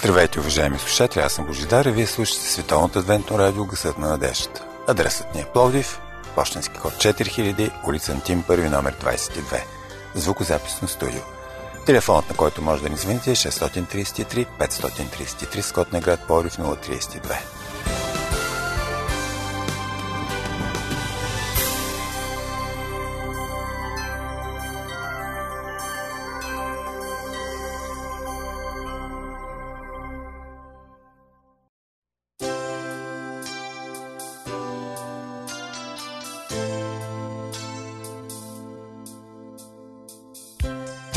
Здравейте, уважаеми слушатели, аз съм Божидар и вие слушате Световното адвентно радио Гъсът на надеждата. Адресът ни е Пловдив, почтенски код 4000, улица Антим, първи номер 22. Звукозаписно студио. Телефонът, на който може да ни звъните е 633 533 с код на град Пловдив 032.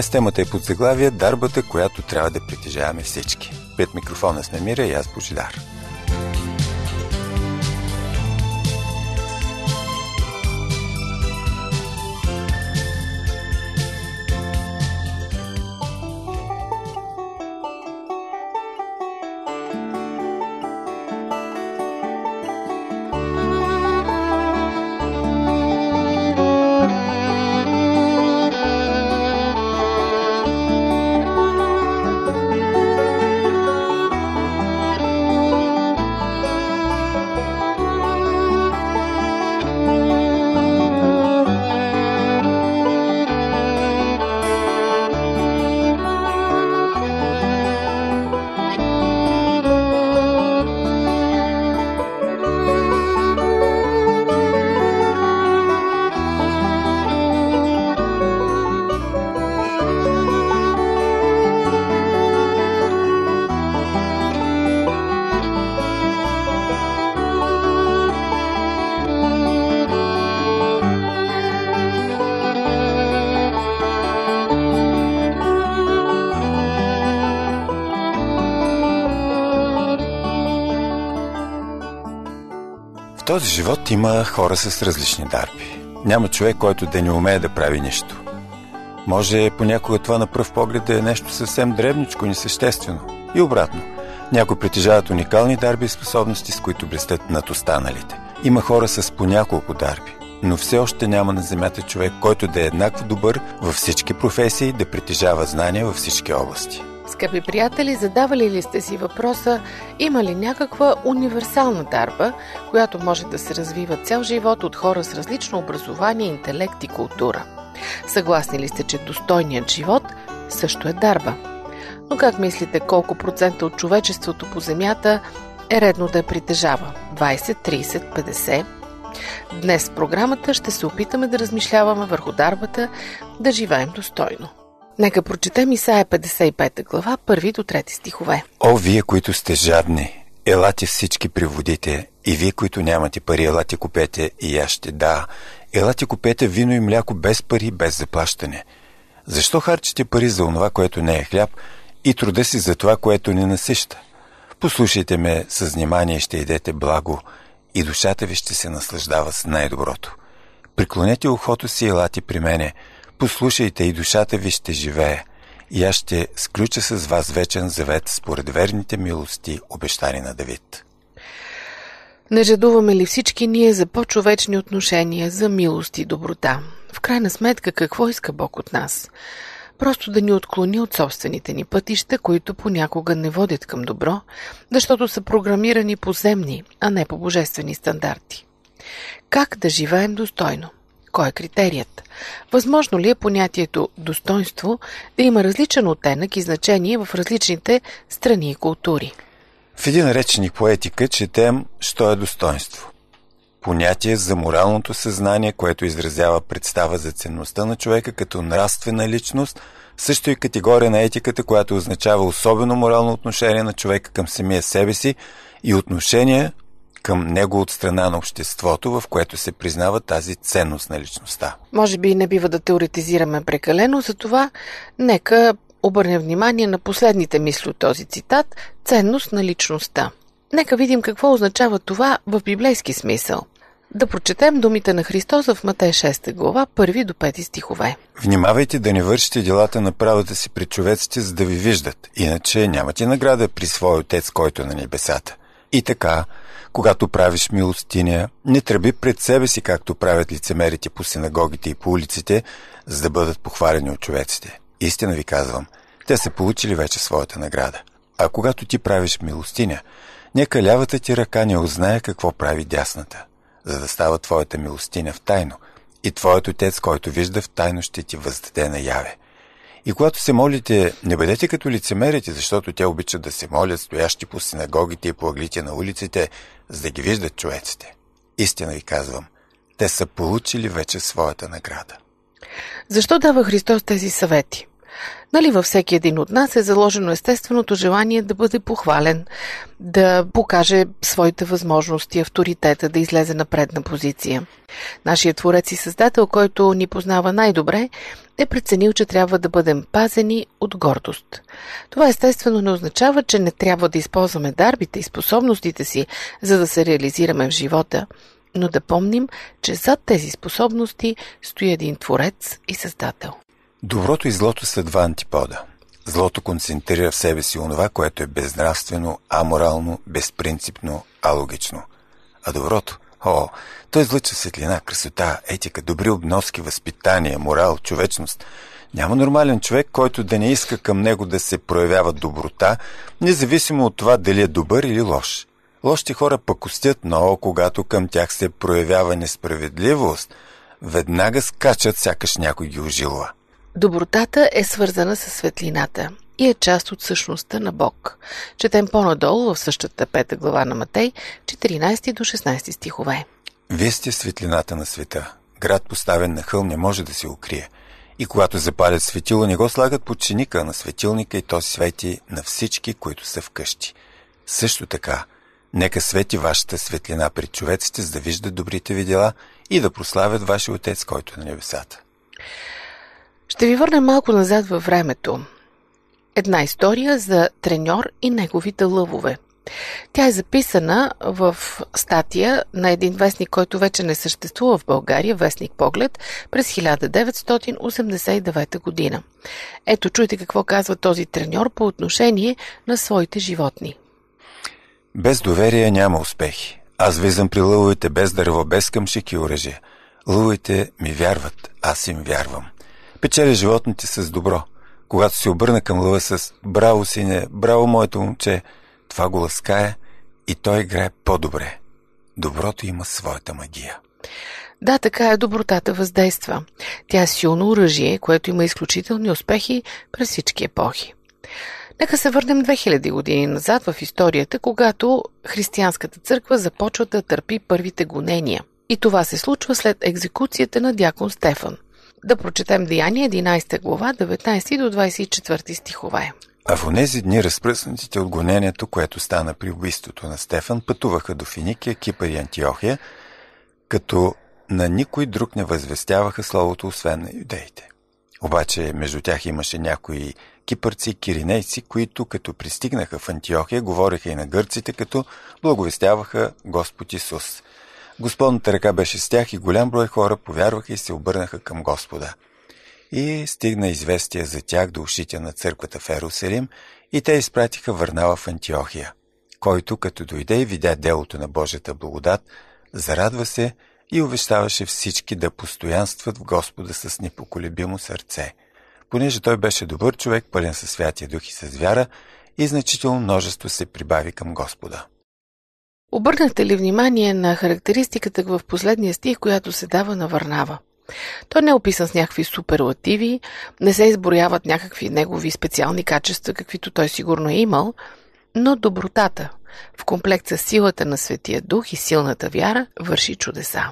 Днес темата е под заглавие Дарбата, която трябва да притежаваме всички. Пред микрофона сме Мира и аз Божидар. Този живот има хора с различни дарби. Няма човек, който да не умее да прави нищо. Може понякога това на пръв поглед да е нещо съвсем древничко, несъществено. И обратно. Някои притежават уникални дарби и способности, с които блестят над останалите. Има хора с по няколко дарби, но все още няма на земята човек, който да е еднакво добър във всички професии, да притежава знания във всички области. Скъпи приятели, задавали ли сте си въпроса, има ли някаква универсална дарба, която може да се развива цял живот от хора с различно образование, интелект и култура? Съгласни ли сте, че достойният живот също е дарба? Но как мислите колко процента от човечеството по Земята е редно да я притежава? 20, 30, 50? Днес в програмата ще се опитаме да размишляваме върху дарбата да живеем достойно. Нека прочетем Исаия 55 глава, първи до трети стихове. О, вие, които сте жадни, елате всички приводите, и вие, които нямате пари, елате купете и яще. Да, елате купете вино и мляко без пари, без заплащане. Защо харчите пари за онова, което не е хляб, и труда си за това, което не насища? Послушайте ме с внимание ще идете благо, и душата ви ще се наслаждава с най-доброто. Приклонете ухото си и елате при мене – Послушайте и душата ви ще живее, и аз ще сключа с вас вечен завет според верните милости, обещани на Давид. Не жадуваме ли всички ние за по-човечни отношения, за милост и доброта? В крайна сметка, какво иска Бог от нас? Просто да ни отклони от собствените ни пътища, които понякога не водят към добро, защото са програмирани по земни, а не по божествени стандарти. Как да живеем достойно? Кой е критерият? Възможно ли е понятието достоинство да има различен оттенък и значение в различните страни и култури? В един речник по етика четем «Що е достоинство?» Понятие за моралното съзнание, което изразява представа за ценността на човека като нравствена личност, също и категория на етиката, която означава особено морално отношение на човека към самия себе си и отношение към него от страна на обществото, в което се признава тази ценност на личността. Може би не бива да теоретизираме прекалено, затова нека обърнем внимание на последните мисли от този цитат – ценност на личността. Нека видим какво означава това в библейски смисъл. Да прочетем думите на Христос в Матей 6 глава, 1 до 5 стихове. Внимавайте да не вършите делата на правата си пред човеците, за да ви виждат, иначе нямате награда при свой Отец, който е на небесата. И така, когато правиш милостиня, не тръби пред себе си, както правят лицемерите по синагогите и по улиците, за да бъдат похвалени от човеците. Истина ви казвам, те са получили вече своята награда. А когато ти правиш милостиня, нека лявата ти ръка не узнае какво прави дясната, за да става твоята милостиня в тайно, и твоят отец, който вижда в тайно, ще ти въздаде наяве. И когато се молите, не бъдете като лицемерите, защото те обичат да се молят, стоящи по синагогите и по аглите на улиците, за да ги виждат човеците. Истина ви казвам, те са получили вече своята награда. Защо дава Христос тези съвети? Нали във всеки един от нас е заложено естественото желание да бъде похвален, да покаже своите възможности, авторитета, да излезе на предна позиция. Нашият творец и създател, който ни познава най-добре, е преценил, че трябва да бъдем пазени от гордост. Това естествено не означава, че не трябва да използваме дарбите и способностите си, за да се реализираме в живота, но да помним, че зад тези способности стои един творец и създател. Доброто и злото са два антипода. Злото концентрира в себе си онова, което е безнравствено, аморално, безпринципно, алогично. А доброто, о, той излъчва светлина, красота, етика, добри обноски, възпитание, морал, човечност. Няма нормален човек, който да не иска към него да се проявява доброта, независимо от това дали е добър или лош. Лошите хора пъкостят, но когато към тях се проявява несправедливост, веднага скачат, сякаш някой ги ожилва. Добротата е свързана с светлината и е част от същността на Бог. Четем по-надолу в същата пета глава на Матей, 14 до 16 стихове. Вие сте светлината на света. Град поставен на хълм не може да се укрие. И когато запалят светило, не го слагат под чиника на светилника и то свети на всички, които са вкъщи. Също така, нека свети вашата светлина пред човеците, за да виждат добрите ви дела и да прославят вашия Отец, който е на небесата. Ще ви върнем малко назад във времето. Една история за треньор и неговите лъвове. Тя е записана в статия на един вестник, който вече не съществува в България, вестник Поглед, през 1989 година. Ето чуйте какво казва този треньор по отношение на своите животни. Без доверие няма успехи. Аз влизам при лъвовете без дърво, без къмшик и оръжие. Лъвовете ми вярват, аз им вярвам. Печели животните с добро. Когато се обърна към лъва с «Браво, сине! Браво, моето момче!» това го ласкае и той играе по-добре. Доброто има своята магия. Да, така е, добротата въздейства. Тя е силно оръжие, което има изключителни успехи през всички епохи. Нека се върнем 2000 години назад в историята, когато християнската църква започва да търпи първите гонения. И това се случва след екзекуцията на дякон Стефан – да прочетем Деяния 11 глава, 19 до 24 стихове. А в онези дни разпръснатите от гонението, което стана при убийството на Стефан, пътуваха до Финикия, Кипър и Антиохия, като на никой друг не възвестяваха словото, освен на юдеите. Обаче между тях имаше някои кипърци киринейци, които като пристигнаха в Антиохия, говореха и на гърците, като благовестяваха Господ Исус – Господната ръка беше с тях и голям брой хора повярваха и се обърнаха към Господа. И стигна известие за тях до ушите на църквата в Ерусалим и те изпратиха Върнава в Антиохия, който като дойде и видя делото на Божията благодат, зарадва се и увещаваше всички да постоянстват в Господа с непоколебимо сърце. Понеже той беше добър човек, пълен със святия дух и с вяра, и значително множество се прибави към Господа. Обърнахте ли внимание на характеристиката в последния стих, която се дава на Върнава? Той не е описан с някакви суперлативи, не се изброяват някакви негови специални качества, каквито той сигурно е имал, но добротата, в комплект с силата на Светия Дух и силната вяра, върши чудеса.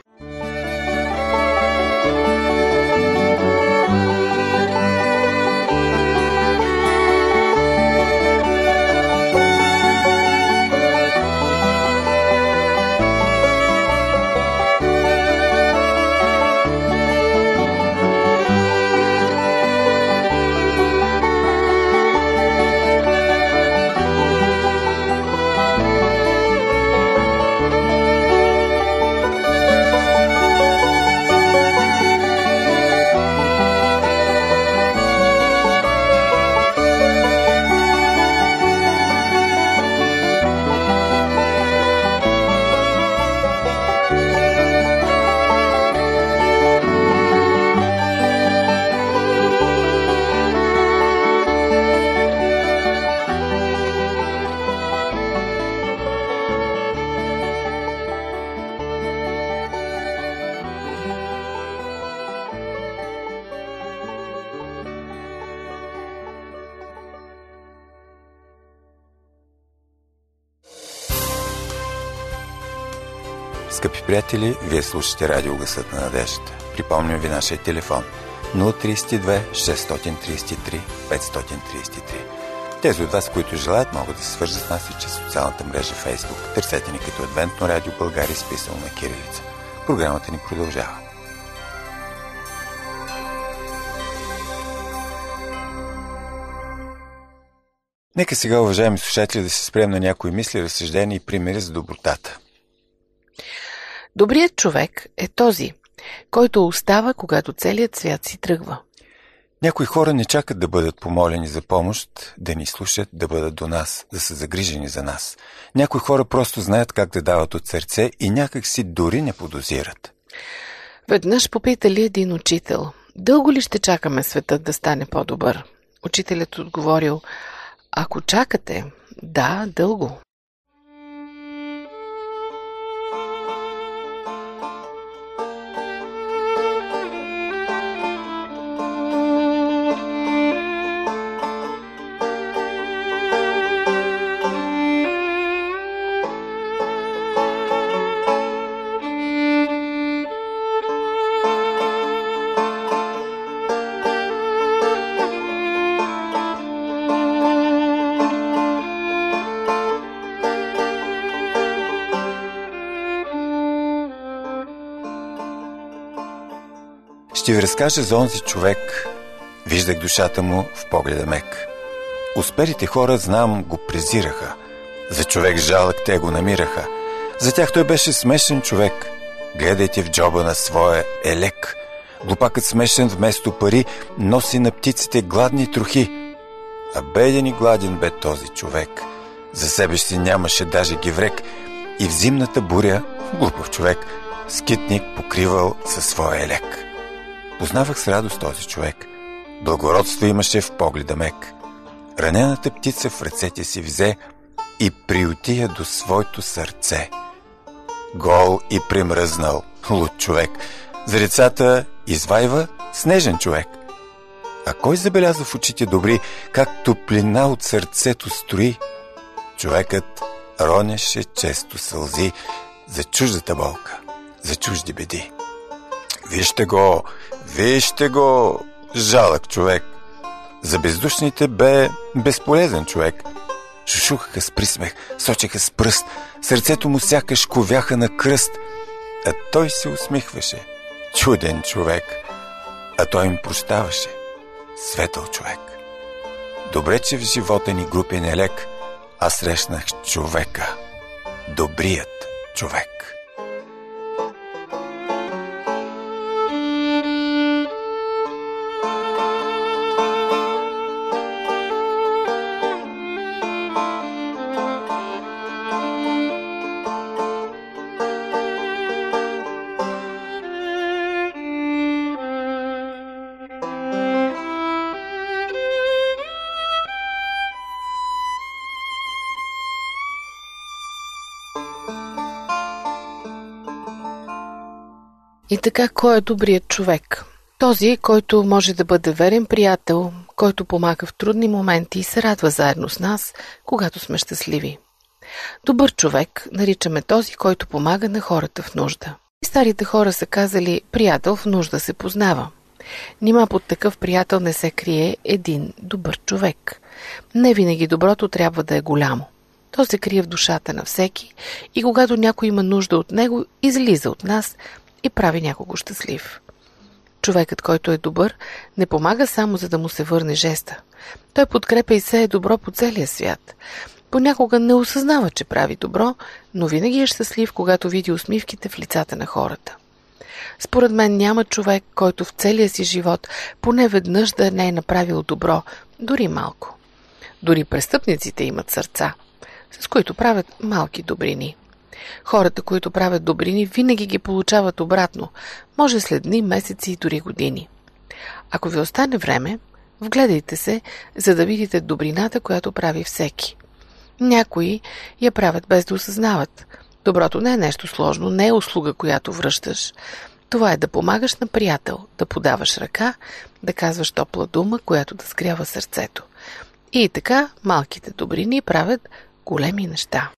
Скъпи приятели, вие слушате радио Гъсът на надеждата. Припомням ви нашия телефон 032 633 533. Тези от вас, които желаят, могат да се свържат с нас и чрез социалната мрежа Facebook. Търсете ни като Адвентно радио България, списано на Кирилица. Програмата ни продължава. Нека сега, уважаеми слушатели, да се спрем на някои мисли, разсъждения и примери за добротата. Добрият човек е този, който остава, когато целият свят си тръгва. Някои хора не чакат да бъдат помолени за помощ, да ни слушат, да бъдат до нас, да са загрижени за нас. Някои хора просто знаят как да дават от сърце и някак си дори не подозират. Веднъж попитали един учител, дълго ли ще чакаме светът да стане по-добър? Учителят отговорил, ако чакате, да, дълго. Разкажа за онзи човек. Виждах душата му в погледа мек. Успелите хора, знам, го презираха. За човек жалък те го намираха. За тях той беше смешен човек. Гледайте в джоба на своя елек. Глупакът смешен вместо пари носи на птиците гладни трохи. А беден и гладен бе този човек. За себе си нямаше даже гиврек и в зимната буря, глупав човек, скитник покривал със своя елек. Познавах с радост този човек. Благородство имаше в погледа мек. Ранената птица в ръцете си взе и приотия до своето сърце. Гол и премръзнал, луд човек. За децата извайва снежен човек. А кой забеляза в очите добри, как топлина от сърцето строи? Човекът ронеше често сълзи за чуждата болка, за чужди беди. Вижте го, вижте го, жалък човек. За бездушните бе безполезен човек. Шушухаха с присмех, сочеха с пръст, сърцето му сякаш ковяха на кръст, а той се усмихваше. Чуден човек. А той им прощаваше. Светъл човек. Добре, че в живота ни групен е лек, аз срещнах човека. Добрият човек. И така, кой е добрият човек? Този, който може да бъде верен приятел, който помага в трудни моменти и се радва заедно с нас, когато сме щастливи. Добър човек наричаме този, който помага на хората в нужда. И старите хора са казали, приятел в нужда се познава. Нима под такъв приятел не се крие един добър човек. Не винаги доброто трябва да е голямо. То се крие в душата на всеки и когато някой има нужда от него, излиза от нас и прави някого щастлив. Човекът, който е добър, не помага само за да му се върне жеста. Той подкрепя и се е добро по целия свят. Понякога не осъзнава, че прави добро, но винаги е щастлив, когато види усмивките в лицата на хората. Според мен няма човек, който в целия си живот поне веднъж да не е направил добро, дори малко. Дори престъпниците имат сърца, с които правят малки добрини. Хората, които правят добрини, винаги ги получават обратно, може след дни, месеци и дори години. Ако ви остане време, вгледайте се, за да видите добрината, която прави всеки. Някои я правят без да осъзнават. Доброто не е нещо сложно, не е услуга, която връщаш. Това е да помагаш на приятел, да подаваш ръка, да казваш топла дума, която да сгрява сърцето. И така малките добрини правят големи неща.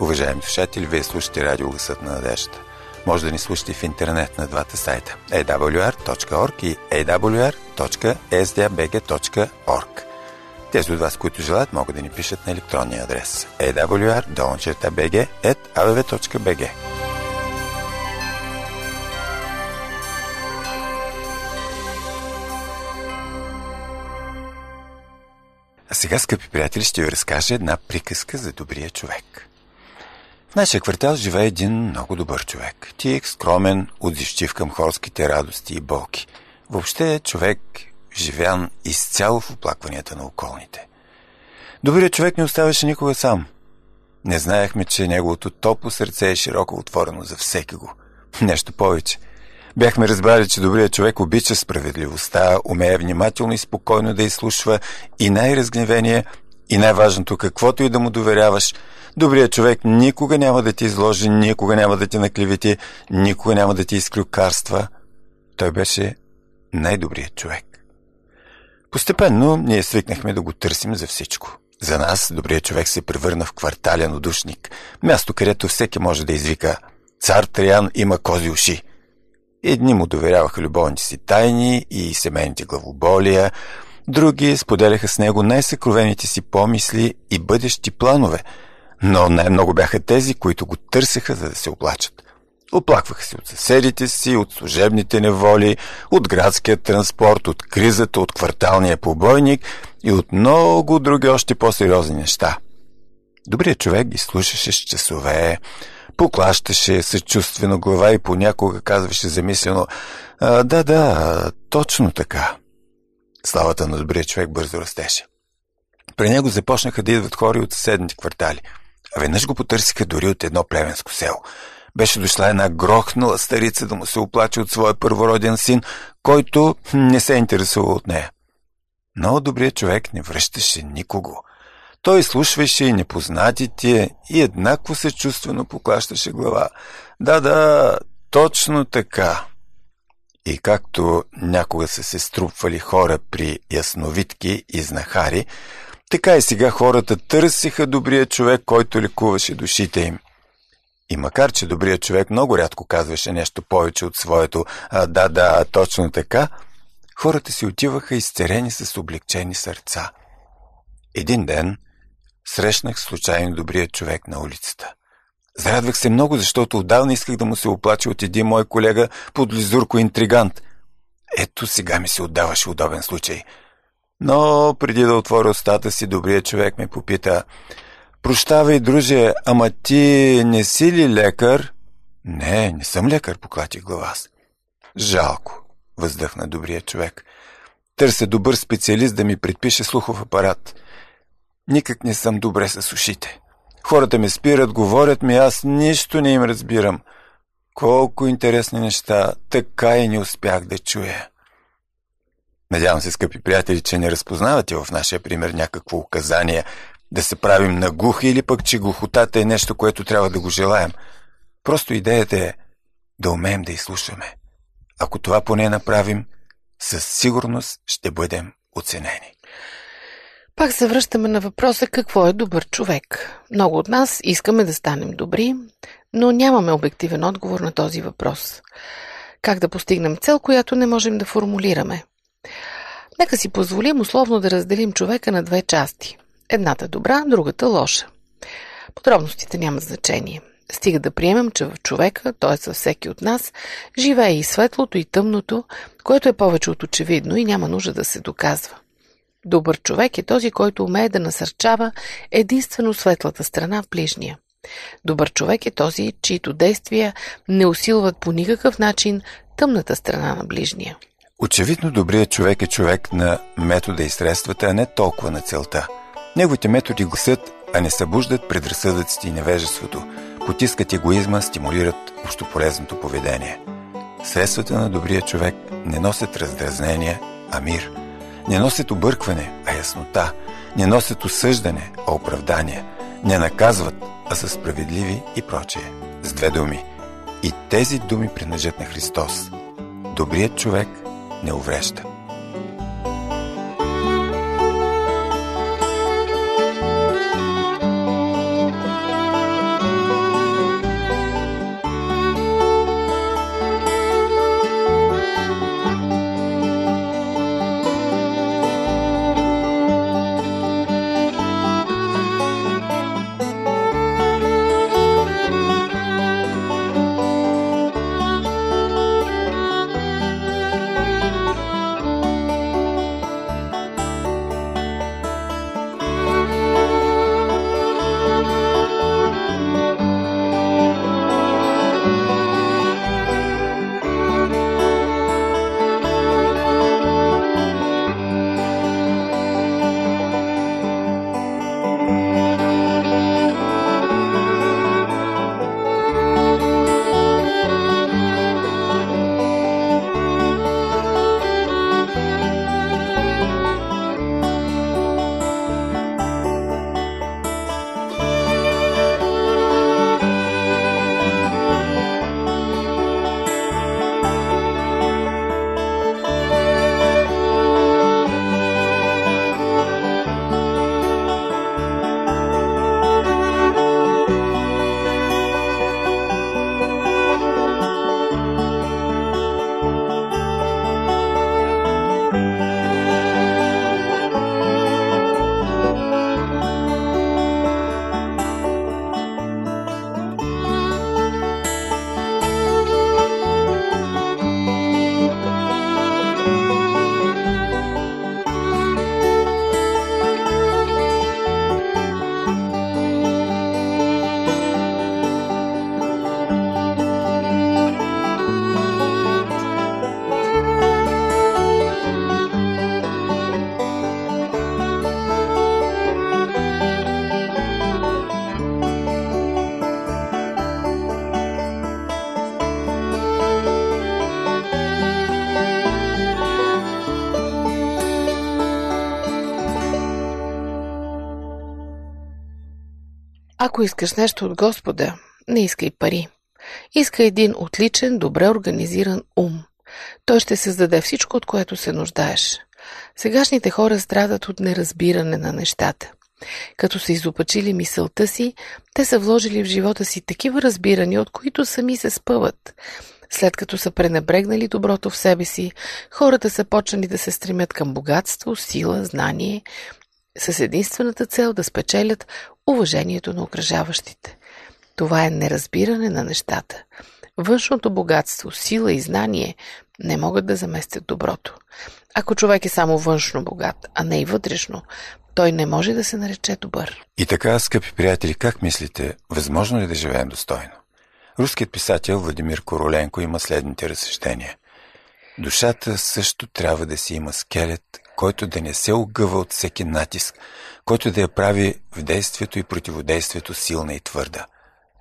Уважаеми слушатели, вие слушате радио Гласът на надеждата. Може да ни слушате в интернет на двата сайта awr.org и awr.sdabg.org. Тези от вас, които желаят, могат да ни пишат на електронния адрес awr.bg.abv.bg. А сега, скъпи приятели, ще ви разкажа една приказка за добрия човек. Нашия квартал живее един много добър човек. Тих, скромен, отзивчив към хорските радости и болки. Въобще е човек живян изцяло в оплакванията на околните. Добрият човек не оставаше никога сам. Не знаехме, че неговото топло сърце е широко отворено за всеки го. Нещо повече. Бяхме разбрали, че добрият човек обича справедливостта, умее внимателно и спокойно да изслушва и най-разгневение, и най-важното, каквото и да му доверяваш, добрият човек никога няма да ти изложи, никога няма да ти наклевети, никога няма да ти изклюкарства. Той беше най-добрият човек. Постепенно ние свикнахме да го търсим за всичко. За нас добрият човек се превърна в квартален удушник, място, където всеки може да извика «Цар Триан има кози уши». Едни му доверяваха любовните си тайни и семейните главоболия, други споделяха с него най-съкровените си помисли и бъдещи планове, но най-много бяха тези, които го търсеха, за да се оплачат. Оплакваха се от съседите си, от служебните неволи, от градския транспорт, от кризата, от кварталния побойник и от много други още по-сериозни неща. Добрият човек ги слушаше с часове, поклащаше съчувствено глава и понякога казваше замислено «Да, да, точно така». Славата на добрия човек бързо растеше. При него започнаха да идват хори от съседните квартали, а веднъж го потърсиха дори от едно племенско село – беше дошла една грохнала старица да му се оплаче от своя първороден син, който не се интересува от нея. Но добрият човек не връщаше никого. Той слушваше и непознатите и еднакво съчувствено поклащаше глава. Да, да, точно така. И както някога са се струпвали хора при ясновидки и знахари, така и сега хората търсиха добрия човек, който лекуваше душите им. И макар, че добрият човек много рядко казваше нещо повече от своето а, «да, да, точно така», хората си отиваха изцерени с облегчени сърца. Един ден срещнах случайно добрият човек на улицата. Зарадвах се много, защото отдавна исках да му се оплача от един мой колега под лизурко интригант. Ето сега ми се отдаваше удобен случай. Но преди да отворя устата си, добрият човек ме попита – Прощавай, друже, ама ти не си ли лекар? Не, не съм лекар, поклати глава аз. Жалко, въздъхна добрия човек. Търся добър специалист да ми предпише слухов апарат. Никак не съм добре с ушите. Хората ме спират, говорят ми, аз нищо не им разбирам. Колко интересни неща, така и не успях да чуя. Надявам се, скъпи приятели, че не разпознавате в нашия пример някакво указание – да се правим на глухи или пък, че глухотата е нещо, което трябва да го желаем. Просто идеята е да умеем да изслушаме. Ако това поне направим, със сигурност ще бъдем оценени. Пак се връщаме на въпроса какво е добър човек. Много от нас искаме да станем добри, но нямаме обективен отговор на този въпрос. Как да постигнем цел, която не можем да формулираме? Нека си позволим условно да разделим човека на две части. Едната добра, другата лоша. Подробностите нямат значение. Стига да приемем, че в човека, т.е. във всеки от нас, живее и светлото, и тъмното, което е повече от очевидно и няма нужда да се доказва. Добър човек е този, който умее да насърчава единствено светлата страна в ближния. Добър човек е този, чието действия не усилват по никакъв начин тъмната страна на ближния. Очевидно добрият човек е човек на метода и средствата, а не толкова на целта – Неговите методи гласят, а не събуждат предразсъдъците и невежеството, потискат егоизма, стимулират общополезното поведение. Средствата на добрия човек не носят раздразнения, а мир. Не носят объркване, а яснота. Не носят осъждане, а оправдание. Не наказват, а са справедливи и прочее. С две думи. И тези думи принадлежат на Христос. Добрият човек не уврежда. Ако искаш нещо от Господа, не искай пари. Иска един отличен, добре организиран ум. Той ще създаде всичко, от което се нуждаеш. Сегашните хора страдат от неразбиране на нещата. Като са изопачили мисълта си, те са вложили в живота си такива разбирания, от които сами се спъват. След като са пренебрегнали доброто в себе си, хората са почнали да се стремят към богатство, сила, знание, с единствената цел да спечелят уважението на окръжаващите. Това е неразбиране на нещата. Външното богатство, сила и знание не могат да заместят доброто. Ако човек е само външно богат, а не и вътрешно, той не може да се нарече добър. И така, скъпи приятели, как мислите, възможно ли да живеем достойно? Руският писател Владимир Короленко има следните разсъждения. Душата също трябва да си има скелет, който да не се огъва от всеки натиск, който да я прави в действието и противодействието силна и твърда.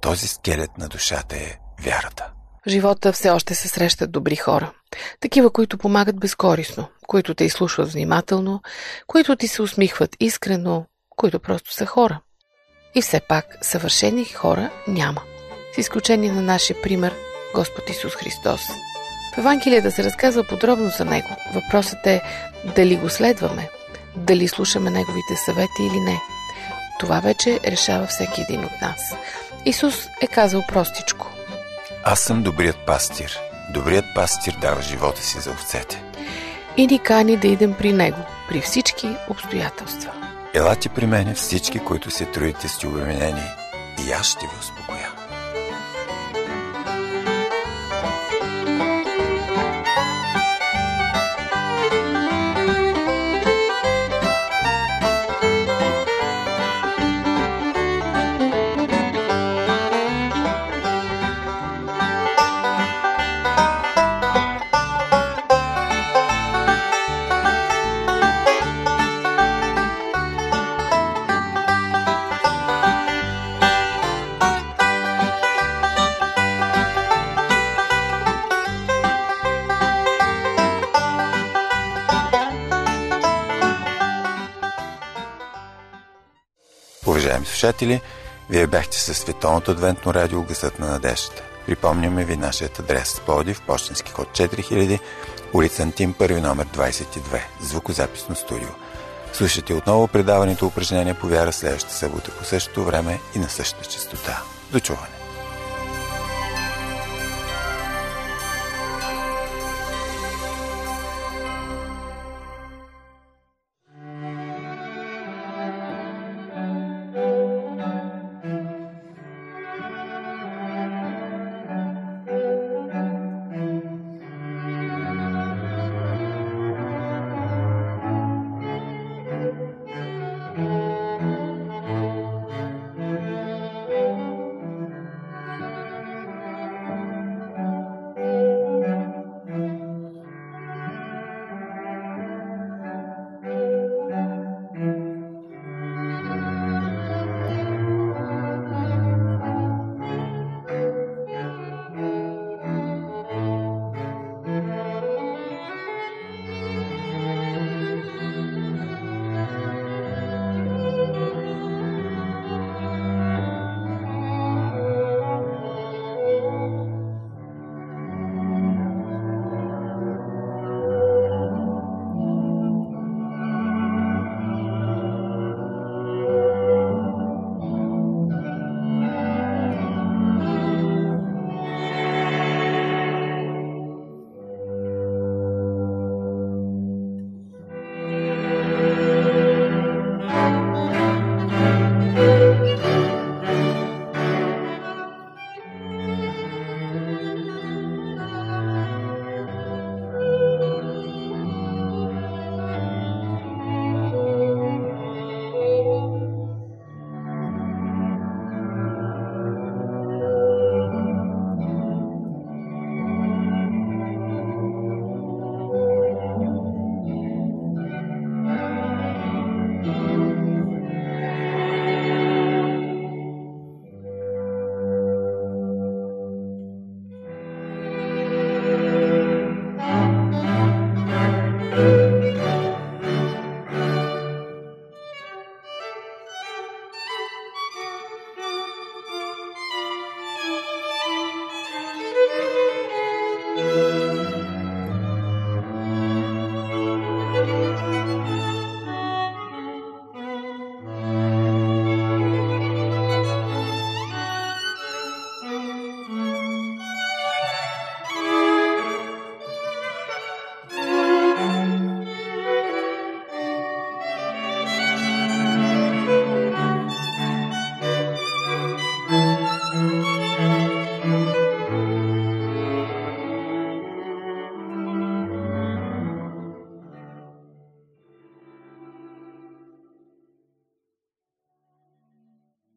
Този скелет на душата е вярата. В живота все още се срещат добри хора. Такива, които помагат безкорисно, които те изслушват внимателно, които ти се усмихват искрено, които просто са хора. И все пак съвършени хора няма. С изключение на нашия пример Господ Исус Христос. В Евангелията се разказва подробно за Него. Въпросът е дали го следваме, дали слушаме Неговите съвети или не. Това вече решава всеки един от нас. Исус е казал простичко. Аз съм добрият пастир. Добрият пастир дава живота си за овцете. И ни кани да идем при Него, при всички обстоятелства. Елате при мене всички, които се труите сте обременени, и аз ще ви успокоя. Слушатели, вие бяхте със Световното адвентно радио Гъсът на надеждата. Припомняме ви нашият адрес Плодив, почтенски код 4000, улица Антим, първи номер 22, звукозаписно студио. Слушайте отново предаването упражнения по вяра следващата събота по същото време и на същата частота. До чуване!